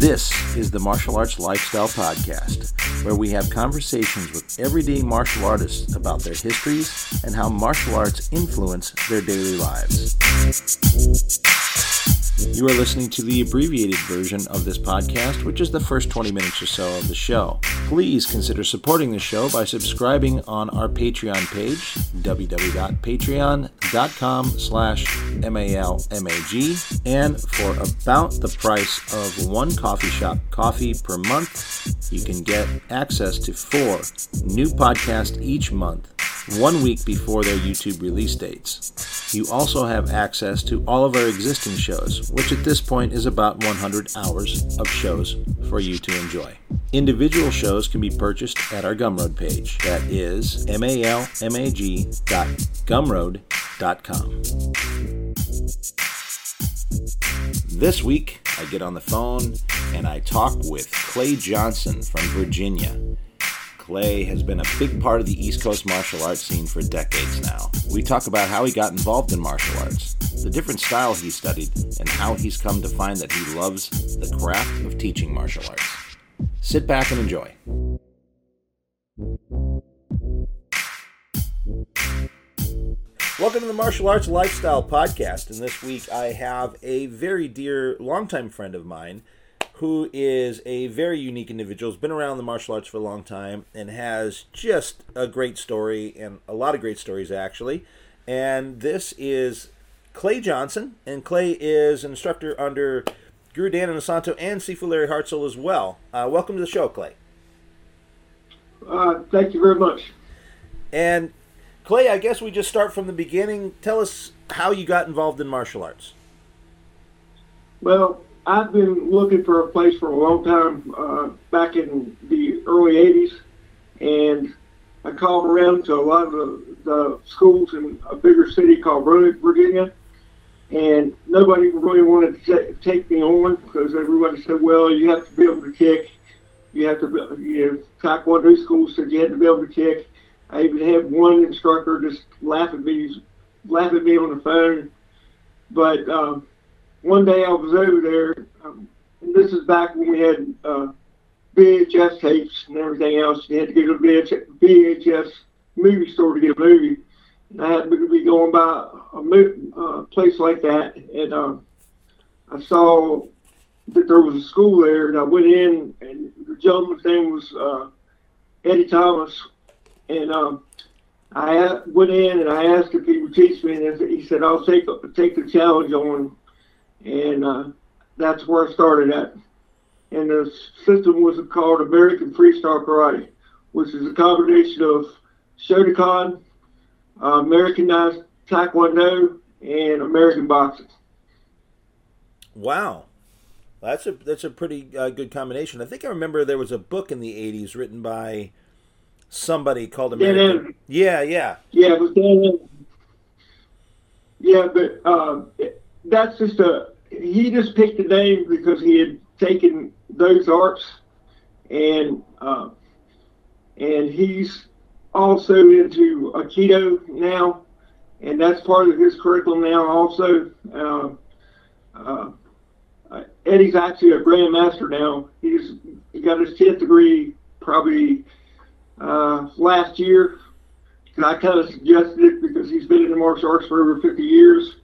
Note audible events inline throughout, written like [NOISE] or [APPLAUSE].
This is the Martial Arts Lifestyle Podcast, where we have conversations with everyday martial artists about their histories and how martial arts influence their daily lives. You are listening to the abbreviated version of this podcast, which is the first 20 minutes or so of the show. Please consider supporting the show by subscribing on our Patreon page, www.patreon.com slash malmag, and for about the price of one coffee shop coffee per month, you can get access to four new podcasts each month one week before their YouTube release dates. You also have access to all of our existing shows, which at this point is about 100 hours of shows for you to enjoy. Individual shows can be purchased at our Gumroad page. That is malmag.gumroad.com. This week, I get on the phone and I talk with Clay Johnson from Virginia. Clay has been a big part of the East Coast martial arts scene for decades now. We talk about how he got involved in martial arts, the different style he studied, and how he's come to find that he loves the craft of teaching martial arts. Sit back and enjoy. Welcome to the Martial Arts Lifestyle Podcast. And this week I have a very dear, longtime friend of mine who is a very unique individual, has been around the martial arts for a long time, and has just a great story and a lot of great stories actually. And this is Clay Johnson, and Clay is an instructor under Guro Dan Inosanto and Sifu Larry Hartsell as well. Uh, welcome to the show, Clay. Uh, thank you very much. And Clay, I guess we just start from the beginning. Tell us how you got involved in martial arts. Well, I've been looking for a place for a long time, uh, back in the early 80s, and I called around to a lot of the, the schools in a bigger city called Brunswick, Virginia, and nobody really wanted to t- take me on because everybody said, well, you have to be able to kick. You have to, be, you know, Taekwondo schools said you had to be able to kick. I even had one instructor just laugh at me, laugh at me on the phone. But um, one day I was over there, um, and this is back when we had uh, VHS tapes and everything else. You had to go to VHS movie store to get a movie. And I happened to be going by a uh, place like that, and uh, I saw that there was a school there, and I went in, and the gentleman's name was uh, Eddie Thomas, and um, I went in and I asked if he would teach me, and he said, "I'll take take the challenge on." And uh, that's where I started at. And the system was called American Freestyle Karate, which is a combination of Shotokan, uh, Americanized Taekwondo, and American boxing. Wow, that's a that's a pretty uh, good combination. I think I remember there was a book in the '80s written by somebody called American. Yeah, yeah, yeah. Was Dan. Yeah, but um, that's just a he just picked the name because he had taken those arts and uh, and he's also into aikido now and that's part of his curriculum now also uh, uh, eddie's actually a grandmaster now. He's he got his 10th degree probably uh, last year. And i kind of suggested it because he's been in the martial arts for over 50 years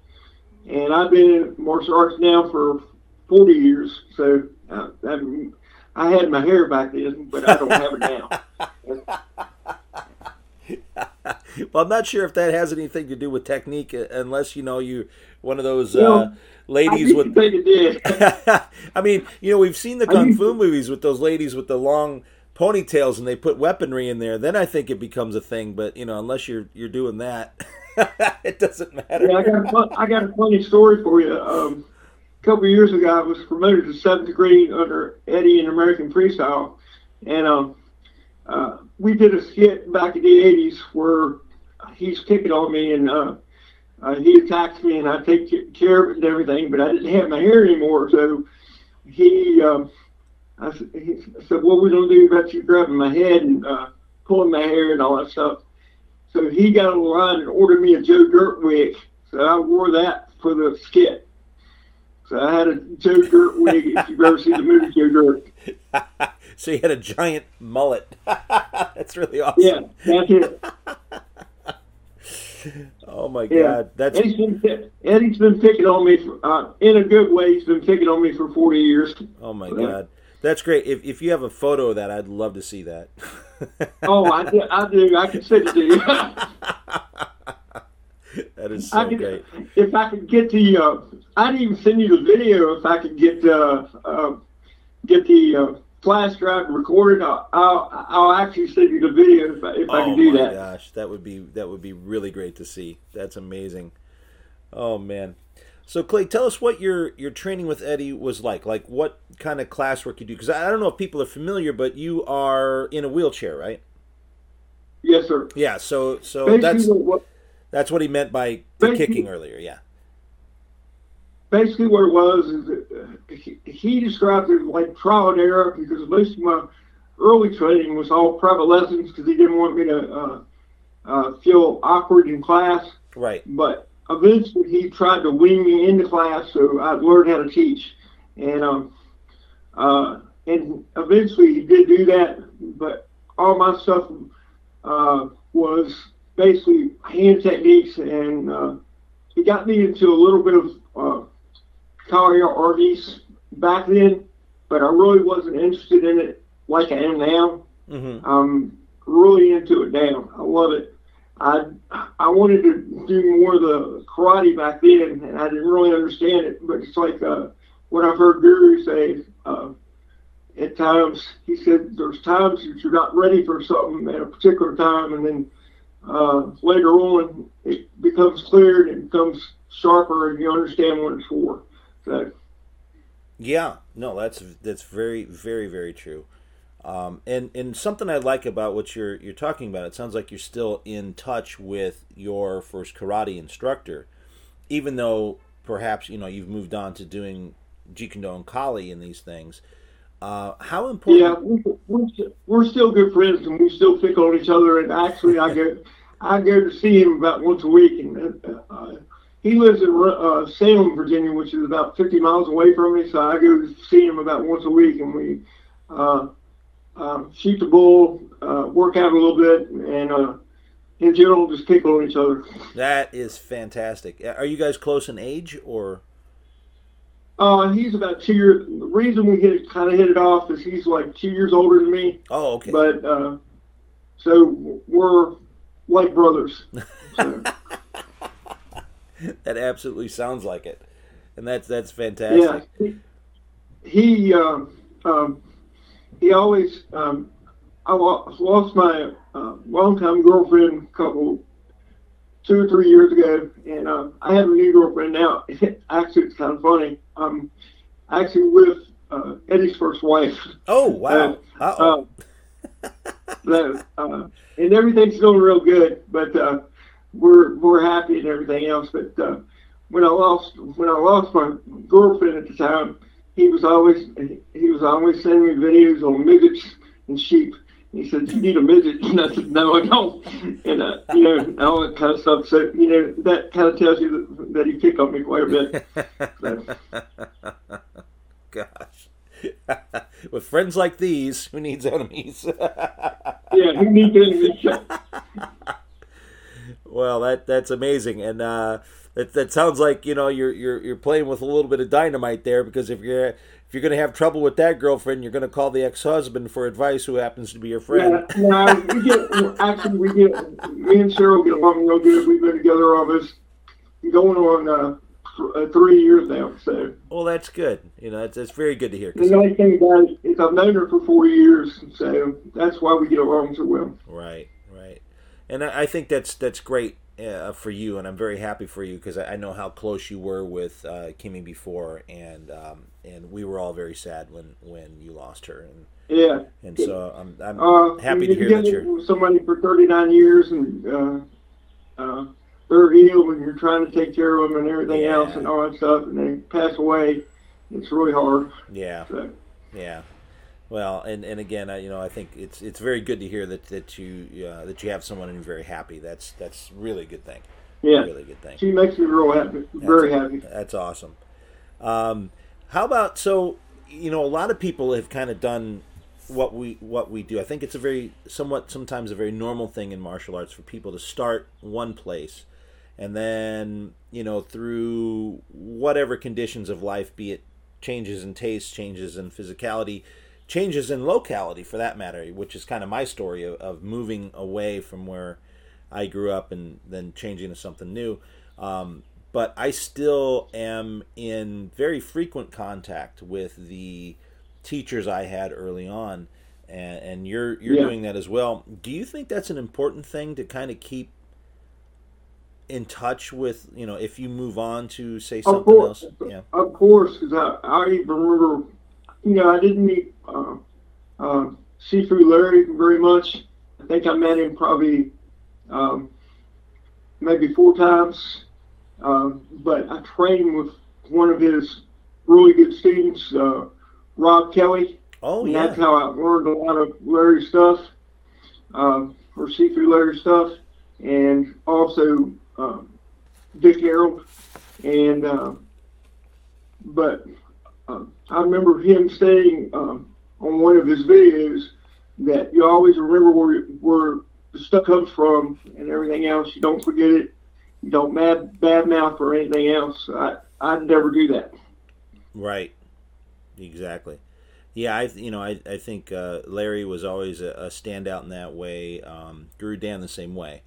and I've been in martial arts now for 40 years. So uh, I, I had my hair back then, but I don't have it now. [LAUGHS] well, I'm not sure if that has anything to do with technique, uh, unless you know you one of those uh, ladies I with. Think it did. [LAUGHS] I mean, you know, we've seen the kung fu movies with those ladies with the long ponytails, and they put weaponry in there. Then I think it becomes a thing. But you know, unless you're you're doing that. [LAUGHS] [LAUGHS] it doesn't matter. Yeah, I got a, I got a funny story for you. Um, a couple years ago, I was promoted to seventh grade under Eddie in American Freestyle, and um, uh, we did a skit back in the '80s where he's picking on me and uh, uh, he attacks me, and I take care of it and everything. But I didn't have my hair anymore, so he. Um, I, he said, "What are we gonna do about you grabbing my head and uh, pulling my hair and all that stuff?" So he got online and ordered me a Joe Dirt wig. So I wore that for the skit. So I had a Joe Dirt wig. if you've ever seen the movie Joe Dirt. [LAUGHS] so you had a giant mullet. [LAUGHS] that's really awesome. Yeah, that's it. [LAUGHS] Oh my Yeah. god, that's Eddie's been Eddie's been picking on me for, uh, in a good way. He's been picking on me for forty years. oh my god, that's great. If if you have a photo of that, I'd love to see that. [LAUGHS] Oh, I do. I do. I can send it to you. [LAUGHS] that is so I could, great. if I could get the, uh, I'd even send you the video if I could get uh, uh, get the uh, flash drive recorded. I'll, I'll, I'll actually send you the video if I, if I oh can do my that. gosh, that would be that would be really great to see. That's amazing. Oh man. So Clay, tell us what your your training with Eddie was like. Like what kind of classwork you do? Because I don't know if people are familiar, but you are in a wheelchair, right? Yes, sir. Yeah. So so Basically, that's what, that's what he meant by the kicking earlier. Yeah. basically what it was is that uh, he, he described it like trial and error because most of my early training was all private lessons because he didn't want me to uh, uh, feel awkward in class. Right. But eventually he tried to wing me into class so I'd learn how to teach. And um, uh, and eventually he did do that, but all my stuff uh, was basically hand techniques, and uh, he got me into a little bit of uh, Kali RVs back then, but I really wasn't interested in it like I am now. Mm-hmm. I'm really into it now. I love it. I I wanted to do more of the karate back then, and I didn't really understand it. But it's like uh, what I've heard Guro say. Uh, at times, he said there's times that you're not ready for something at a particular time, and then uh, later on it becomes clear and it becomes sharper, and you understand what it's for. So Yeah, no, that's that's very very very true. Um, and and something I like about what you're you're talking about, it sounds like you're still in touch with your first karate instructor, even though perhaps you know you've moved on to doing Jeet and Kali and these things. Uh, how important? Yeah, we, we're, we're still good friends, and we still pick on each other. And actually, I go, I go to see him about once a week. And uh, he lives in uh, Salem, Virginia, which is about 50 miles away from me. So I go to see him about once a week, and we uh, uh, shoot the bull, uh, work out a little bit, and uh, in general, just pick on each other. That is fantastic. Are you guys close in age or? Uh, he's about two years. The reason we hit kind of hit it off is he's like two years older than me. Oh, okay. But uh, so we're like brothers. [LAUGHS] So, that absolutely sounds like it, and that's that's fantastic. yeah, he he, um, um, he always. Um, I lost my uh, longtime girlfriend a couple, two or three years ago, and uh, I have a new girlfriend now. [LAUGHS] actually, it's kind of funny. I'm actually with uh, Eddie's first wife. Oh wow! Uh oh. Uh, so, uh, and everything's going real good, but uh, we're we're happy and everything else. But uh, when I lost when I lost my girlfriend at the time, he was always he was always sending me videos on midgets and sheep. He said, "You need a midget," [LAUGHS] and I said, "No, I don't." And uh, you know, all that kind of stuff. So you know, that kind of tells you that, that he picked on me quite a bit. So, [LAUGHS] Gosh. [LAUGHS] With friends like these, who needs enemies? yeah, he needs enemies. well, that that's amazing, and uh, that that sounds like you know you're you're you're playing with a little bit of dynamite there because if you're if you're going to have trouble with that girlfriend, you're going to call the ex-husband for advice, who happens to be your friend. Yeah, no, we get actually we get me and Cheryl get along real good. We've been together almost going on uh, th- uh, three years now. So Well, that's good. You know, it's, it's very good to hear. The nice thing about it is I've known her for four years, so that's why we get along so well. Right, right, and I, I think that's that's great uh, for you, and I'm very happy for you because I, I know how close you were with uh, Kimmy before, and um, and we were all very sad when when you lost her, and Yeah. and so I'm I'm Uh, happy to hear that you're. somebody for 39 years and uh, uh, they're ill and you're trying to take care of them and everything Yeah. else and all that stuff, and they pass away. It's really hard. Yeah, So. yeah. Well, and, and again, I, you know, I think it's it's very good to hear that that you uh, that you have someone and you're very happy. That's that's really a good thing. Yeah. Really good thing. She makes me real happy, very happy. That's awesome. Um, how about so? You know, a lot of people have kind of done what we what we do. I think it's a very somewhat sometimes a very normal thing in martial arts for people to start one place and then you know through whatever conditions of life be it changes in taste changes in physicality changes in locality for that matter which is kind of my story of, of moving away from where i grew up and then changing to something new. Um, but i still am in very frequent contact with the teachers i had early on and, and you're you're yeah. doing that as well. Do you think that's an important thing to kind of keep in touch with you know if you move on to say something course, else? Yeah. Of course because I, I even remember you know i didn't meet uh, uh, Sifu larry very much. I think i met him probably um, maybe four times. Uh, but i trained with one of his really good students uh, rob kelly. Oh and yeah. that's how i learned a lot of larry stuff uh, or Sifu larry stuff and also um, Dick Harrell, and uh, but uh, I remember him saying um, on one of his videos that you always remember where where the stuff comes from and everything else. You don't forget it. You don't bad bad mouth or anything else. I I'd never do that. Right. Exactly. Yeah, I you know I I think uh, Larry was always a, a, standout in that way. Um, Guro Dan the same way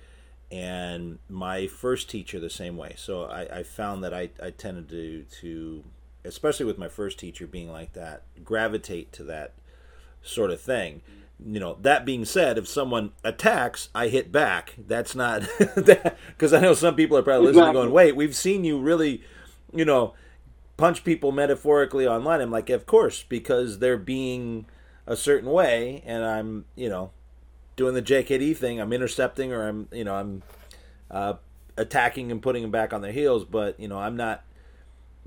and my first teacher the same way. So I, I found that I, I tended to to especially with my first teacher being like that, gravitate to that sort of thing. You know, that being said, if someone attacks, I hit back. That's not [LAUGHS] because I know some people are probably listening exactly. going, "Wait, we've seen you really, you know, punch people metaphorically online." I'm like, "Of course, because they're being a certain way, and I'm, you know, doing the JKD thing. I'm intercepting or I'm you know I'm uh, attacking and putting them back on their heels. But you know I'm not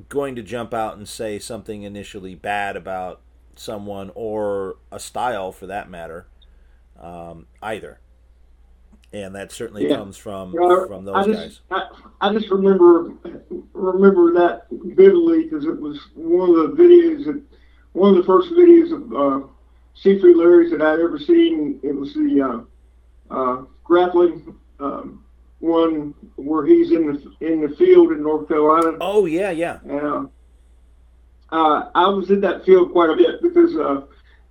going to jump out and say something initially bad about someone or a style for that matter um, either. And that certainly yeah. comes from yeah, from those I just, guys. I, I, just remember remember that vividly because it was one of the videos that one of the first videos of uh, Sifu Larry's that I'd ever seen. It was the uh, uh, grappling um, one where he's in the in the field in North Carolina. Oh yeah, yeah. And, uh, I was in that field quite a bit because uh,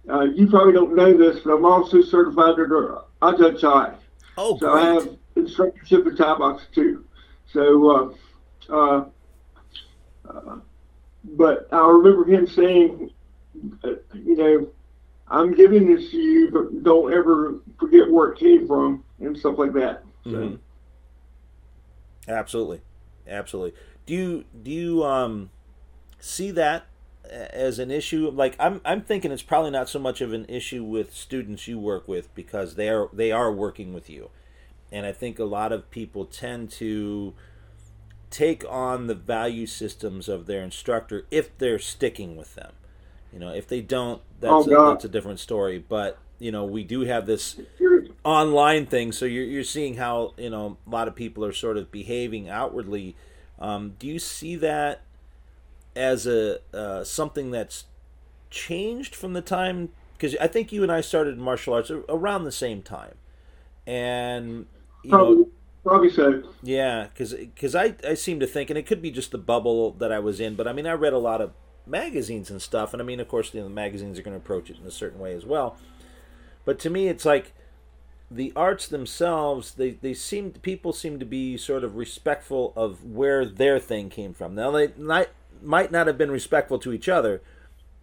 uh, you probably don't know this, but I'm also certified under Ajahn Chai. Oh, so great. I have instructorship in Thai box too. So, uh, uh, uh, but I remember him saying, uh, you know, I'm giving this to you, but don't ever forget where it came from and stuff like that. So. Mm-hmm. Absolutely, absolutely. Do you do you um see that as an issue? Like I'm I'm thinking it's probably not so much of an issue with students you work with because they are they are working with you, and I think a lot of people tend to take on the value systems of their instructor if they're sticking with them. You know, if they don't, that's oh, a, that's a different story. But you know, we do have this online thing, so you're you're seeing how you know a lot of people are sort of behaving outwardly. Um, do you see that as a uh, something that's changed from the time? Because I think you and I started martial arts around the same time, and you probably, know, probably so. Yeah, because because I I seem to think, and it could be just the bubble that I was in, but I mean I read a lot of magazines and stuff. And I mean, of course, you know, the magazines are going to approach it in a certain way as well. But to me, it's like the arts themselves. They they seem people seem to be sort of respectful of where their thing came from. Now they might might not have been respectful to each other,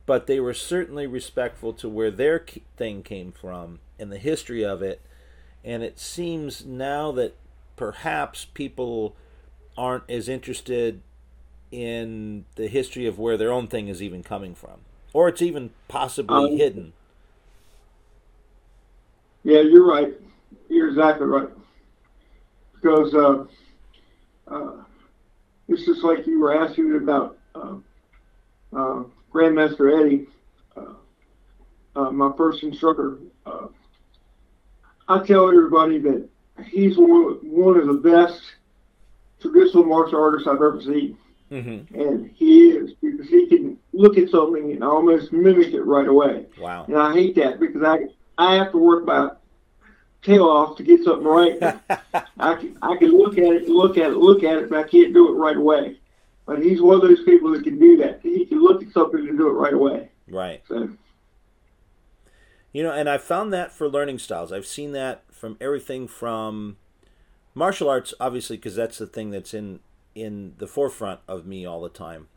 but they were certainly respectful to where their thing came from and the history of it. And it seems now that perhaps people aren't as interested in the history of where their own thing is even coming from, or it's even possibly um, hidden. Yeah, you're right. You're exactly right. Because uh, uh, it's just like you were asking about uh, uh Grandmaster Eddie, uh, uh, my first instructor. I tell everybody that he's one, one of the best traditional martial artists I've ever seen. Mm-hmm. And he is because because he can look at something and almost mimic it right away. Wow. And I hate that because I I have to work my tail off to get something right. [LAUGHS] I can I can look at it, look at it, look at it, but I can't do it right away. But he's one of those people that can do that. He can look at something and do it right away. Right. So You know, and I found that for learning styles. I've seen that from everything from martial arts, obviously, because that's the thing that's in in the forefront of me all the time.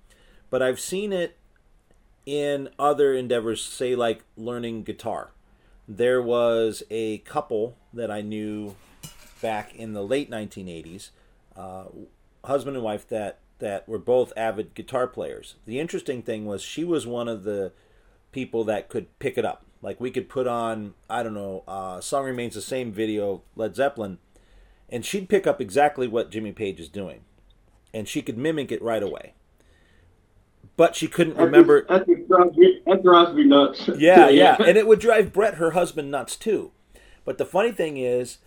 But I've seen it in other endeavors, say like learning guitar. There was a couple that I knew back in the late 1980s, uh, husband and wife that that were both avid guitar players. The interesting thing was she was one of the people that could pick it up. Like we could put on, I don't know, uh, "Song Remains the Same" video, Led Zeppelin, and she'd pick up exactly what Jimmy Page is doing, and she could mimic it right away. But she couldn't that remember. That, drives me, that drives me nuts. [LAUGHS] Yeah, [LAUGHS] yeah, and it would drive Brett, her husband, nuts too. But the funny thing is,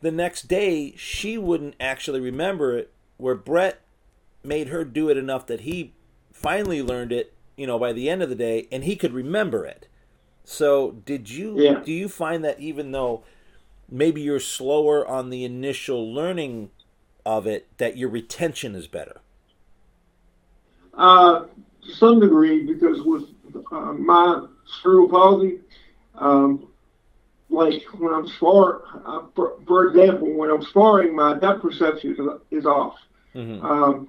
the next day she wouldn't actually remember it. Where Brett made her do it enough that he finally learned it. You know, by the end of the day, and he could remember it. So, did you Yeah. do you find that even though maybe you're slower on the initial learning of it, that your retention is better? Uh, to some degree, because with uh, my cerebral palsy, um, like when I'm sparring, uh, for, for example, when I'm sparring, my depth perception is, is off. Mm-hmm. Um,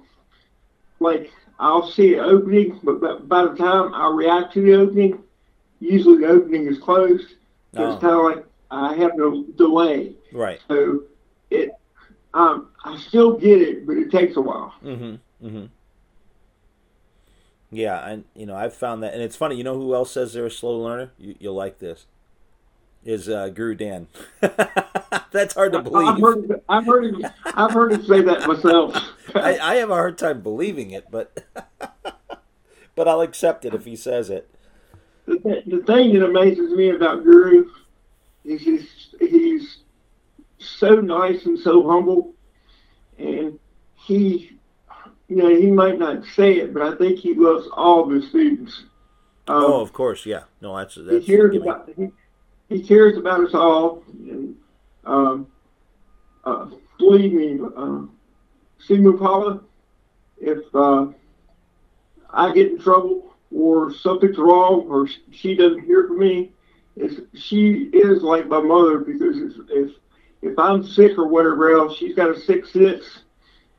like I'll see an opening, but by, the time I react to the opening, usually the opening is closed. Oh. It's kind of like I have no delay, Right. so it. Um, I still get it, but it takes a while. Mm-hmm. Mm-hmm. Yeah, and you know I've found that, and it's funny. You know who else says they're a slow learner? You, you'll like this. Is uh, Guro Dan? [LAUGHS] That's hard to I've believe. heard, I've heard, him, I've heard him say that myself. [LAUGHS] I, I have a hard time believing it, but [LAUGHS] but I'll accept it if he says it. the, the thing that amazes me about Guro is he's, he's so nice and so humble, and he, you know, he might not say it, but I think he loves all the students. Um, oh, of course, yeah. No, that's that's. he cares about he, he cares about us all, and um, uh, believe me, uh, Simo Paula, if uh, I get in trouble or something's wrong or she doesn't hear from me, it's, she is like my mother because if, if I'm sick or whatever else, she's got a sick six,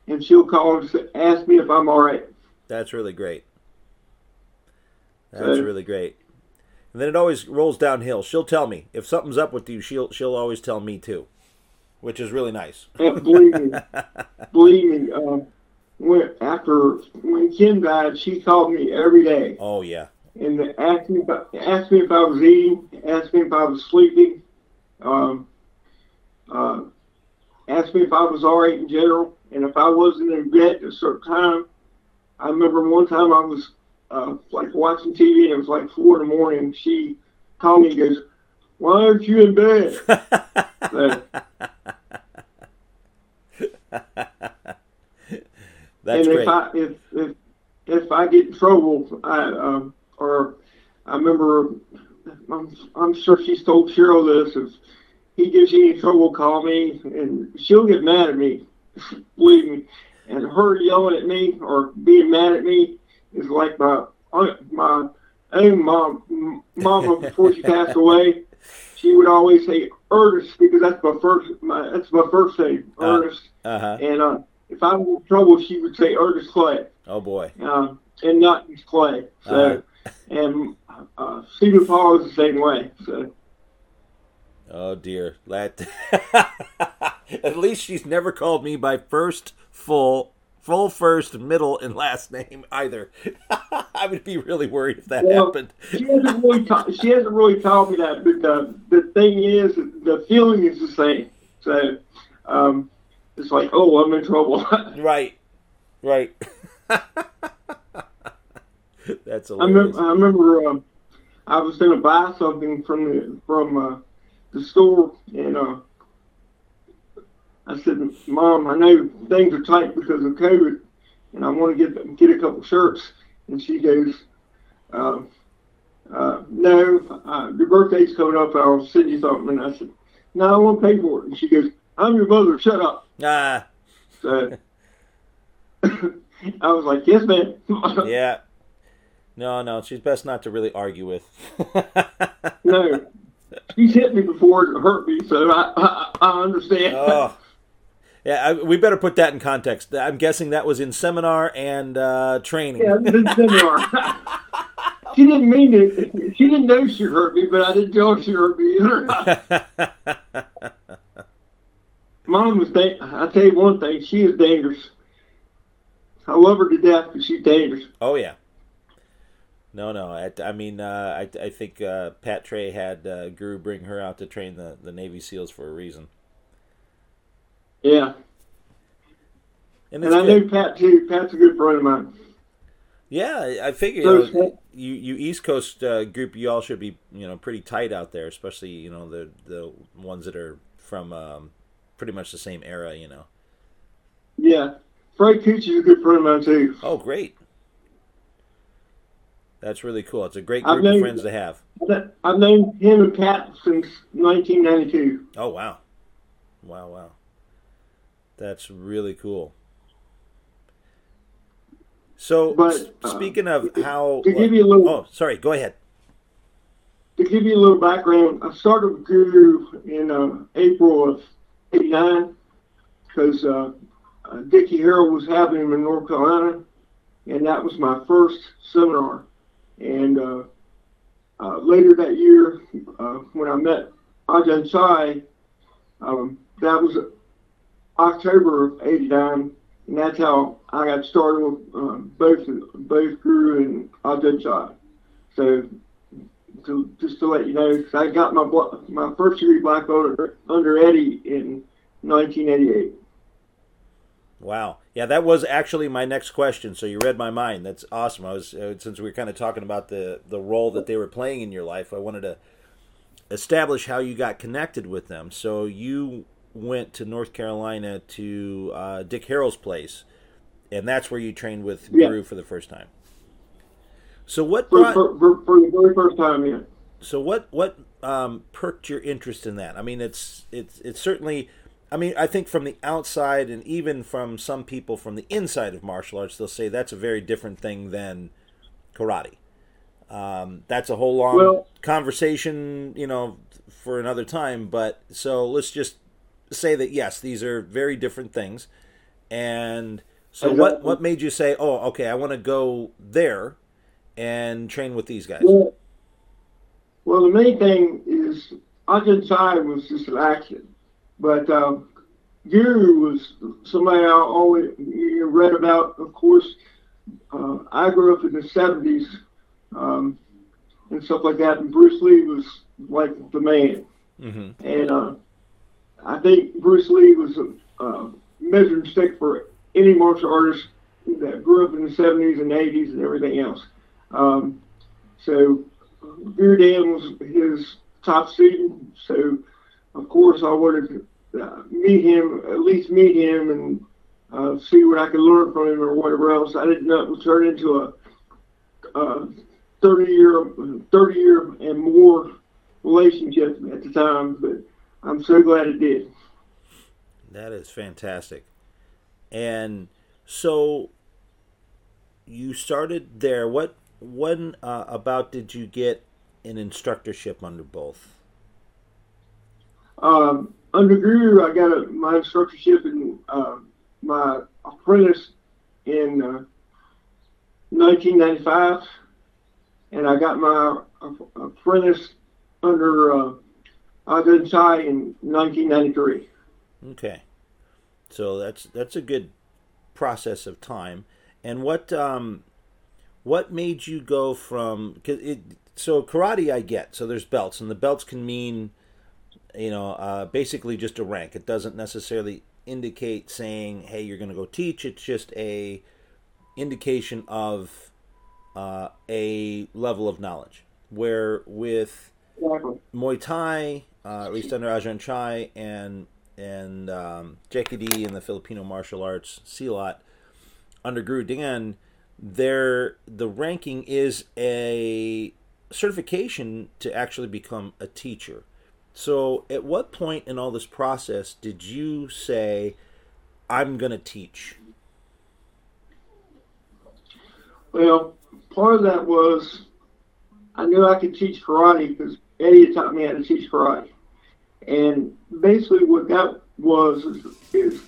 and she'll call and ask me if I'm all right. That's really great. That's So- really great. And then it always rolls downhill. She'll tell me if something's up with you. She'll she'll always tell me too, which is really nice. And believe me, [LAUGHS] believe me. Um, when after when Kim died, she called me every day Oh yeah. and asked me about, asked me if I was eating, asked me if I was sleeping, um, uh, asked me if I was all right in general, and if I wasn't in bed at a certain time. I remember one time I was uh, like watching TV and it was like four in the morning. She called me and goes, "Why aren't you in bed?" So, [LAUGHS] That's and great. if I if, if if I get in trouble, I um, or I remember, I'm, I'm sure she's told Cheryl this. If he gives you any trouble, call me, and she'll get mad at me. [LAUGHS] Believe me. And her yelling at me or being mad at me is like my my own mom, mama before she passed [LAUGHS] away. She would always say Ernest because that's my first my, that's my first name, Uh. Ernest. Uh huh. And uh, if I was in trouble, she would say Ernest Clay, Oh boy. uh, and not Clay. So, Uh-huh. and uh, Simo Paula is the same way. So, Oh dear. That. [LAUGHS] At least she's never called me by first full full first middle and last name either. [LAUGHS] I would be really worried if that Well, happened. she hasn't really ta- she hasn't really taught me that. But the the thing is, the feeling is the same. So, um, it's like, oh, I'm in trouble. [LAUGHS] Right. Right. That's I hilarious. remember, I remember um, I was going to buy something from the from uh, the store, and uh, I said, "Mom, I know things are tight because of COVID, and I want to get get a couple shirts." And she goes, um, uh, no, uh, your birthday's coming up. I'll send you something. And I said, no, I won't pay for it. And she goes, I'm your mother. Shut up. Ah. So [LAUGHS] I was like, yes, ma'am. [LAUGHS] yeah. No, no, she's best not to really argue with. [LAUGHS] no, she's hit me before to hurt me, so I, I, I understand. Oh. Yeah, I, we better put that in context. I'm guessing that was in seminar and uh, training. Yeah, in [LAUGHS] seminar. [LAUGHS] she didn't mean it. She didn't know she hurt me, but I didn't tell her she hurt me either. [LAUGHS] Mom was. Da- I tell you one thing. She is dangerous. I love her to death, but she's dangerous. Oh yeah. No, no. I, I mean, uh, I, I think uh, Pat Trey had uh, Guro bring her out to train the, the Navy SEALs for a reason. Yeah. And, and I knew Pat too. Pat's a good friend of mine. Yeah, I figure so, you, know, you, you East Coast uh, group, you all should be you know pretty tight out there, especially you know the the ones that are from um, pretty much the same era, you know. Yeah, Frank Cucci is a good friend of mine too. Oh, great! That's really cool. It's a great group known, of friends to have. I've known him and Pat since 1992. Oh wow, wow, wow! That's really cool. So, but, uh, speaking of how, to give you a little, oh, sorry, go ahead. To give you a little background, I started with Guro in uh, April of '89 because uh, uh, Dickie Harrell was having him in North Carolina, and that was my first seminar. And uh, uh, later that year, uh, when I met Ajahn Chai, um, that was October of '89, and that's how I got started with um, both both Guro and Ajahn Chai. So, to, just to let you know, I got my my first degree black belt under, under Eddie in 1988. Wow. Yeah, that was actually my next question. So you read my mind. That's awesome. I was uh, since we were kind of talking about the the role that they were playing in your life. I wanted to establish how you got connected with them. So you went to North Carolina to uh, Dick Harrell's place, and that's where you trained with yeah. Guro for the first time. So what brought, for, for, for, the very first time? Yeah. So what what um, perked your interest in that? I mean, it's it's it's certainly I mean, I think from the outside and even from some people from the inside of martial arts, they'll say that's a very different thing than karate. Um, that's a whole long well, conversation, you know, for another time. But so let's just say that yes, these are very different things. And so, what what made you say, "Oh, okay, I want to go there and train with these guys"? Well, well the main thing is Chai was just an accident but um, Guro was somebody I always read about. Of course, uh, I grew up in the 70s um, and stuff like that, and Bruce Lee was like the man. Mm-hmm. And uh, I think Bruce Lee was a, a measuring stick for any martial artist that grew up in the 70s and 80s and everything else. Um, so Guro Dan was his top student. So of course, I wanted to uh, meet him, at least meet him, and uh, see what I could learn from him or whatever else. I didn't know it would turn into a, a 30 year, 30 year and more relationship at the time, but I'm so glad it did. That is fantastic. And so you started there. What when uh, about did you get an instructorship under both? Um, under Guro, I got a, my instructorship and uh, my apprentice in uh, 1995, and I got my apprentice under uh, Ajahn in 1993. Okay, so that's that's a good process of time. And what um, what made you go from? Cause it, so karate, I get. So there's belts, and the belts can mean you know, uh, basically just a rank. It doesn't necessarily indicate saying, "Hey, you're going to go teach." It's just a indication of uh, a level of knowledge. Where with Muay Thai, uh, at least under Ajahn Chai and and um, JKD and the Filipino martial arts Silat, under Guro Dan, there the ranking is a certification to actually become a teacher. So, at what point in all this process did you say, I'm going to teach? Well, part of that was I knew I could teach karate because Eddie had taught me how to teach karate. And basically, what that was is, is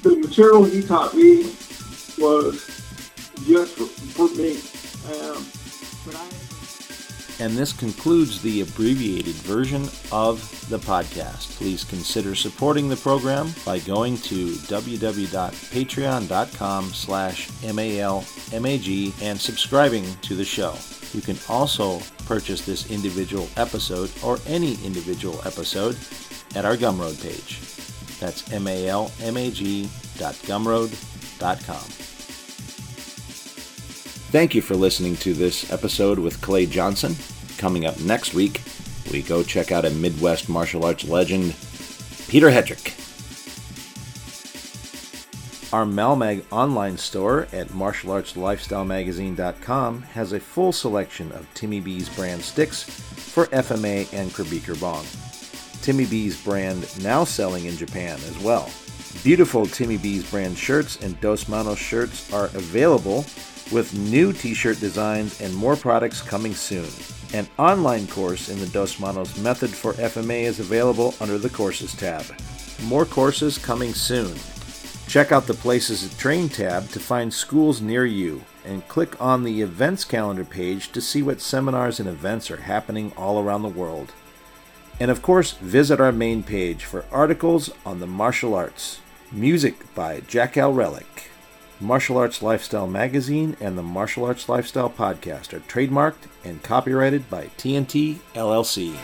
the material he taught me and this concludes the abbreviated version of the podcast. Please consider supporting the program by going to www.patreon.com slash malmag and subscribing to the show. You can also purchase this individual episode or any individual episode at our Gumroad page. That's malmag.gumroad.com. Thank you for listening to this episode with Clay Johnson. Coming up next week, we go check out a Midwest martial arts legend, Peter Hedrick. Our Malmag online store at martialartslifestylemagazine.com has a full selection of Timmy B's brand sticks for FMA and Krabi Krabong. Timmy B's brand now selling in Japan as well. Beautiful Timmy B's brand shirts and Dos Manos shirts are available with new t shirt designs and more products coming soon. An online course in the Dos Manos method for FMA is available under the Courses tab. More courses coming soon. Check out the Places to Train tab to find schools near you and click on the events calendar page to see what seminars and events are happening all around the world. And of course, visit our main page for articles on the martial arts. Music by Jack Al Relic. Martial Arts Lifestyle Magazine and the Martial Arts Lifestyle Podcast are trademarked and copyrighted by TNT LLC.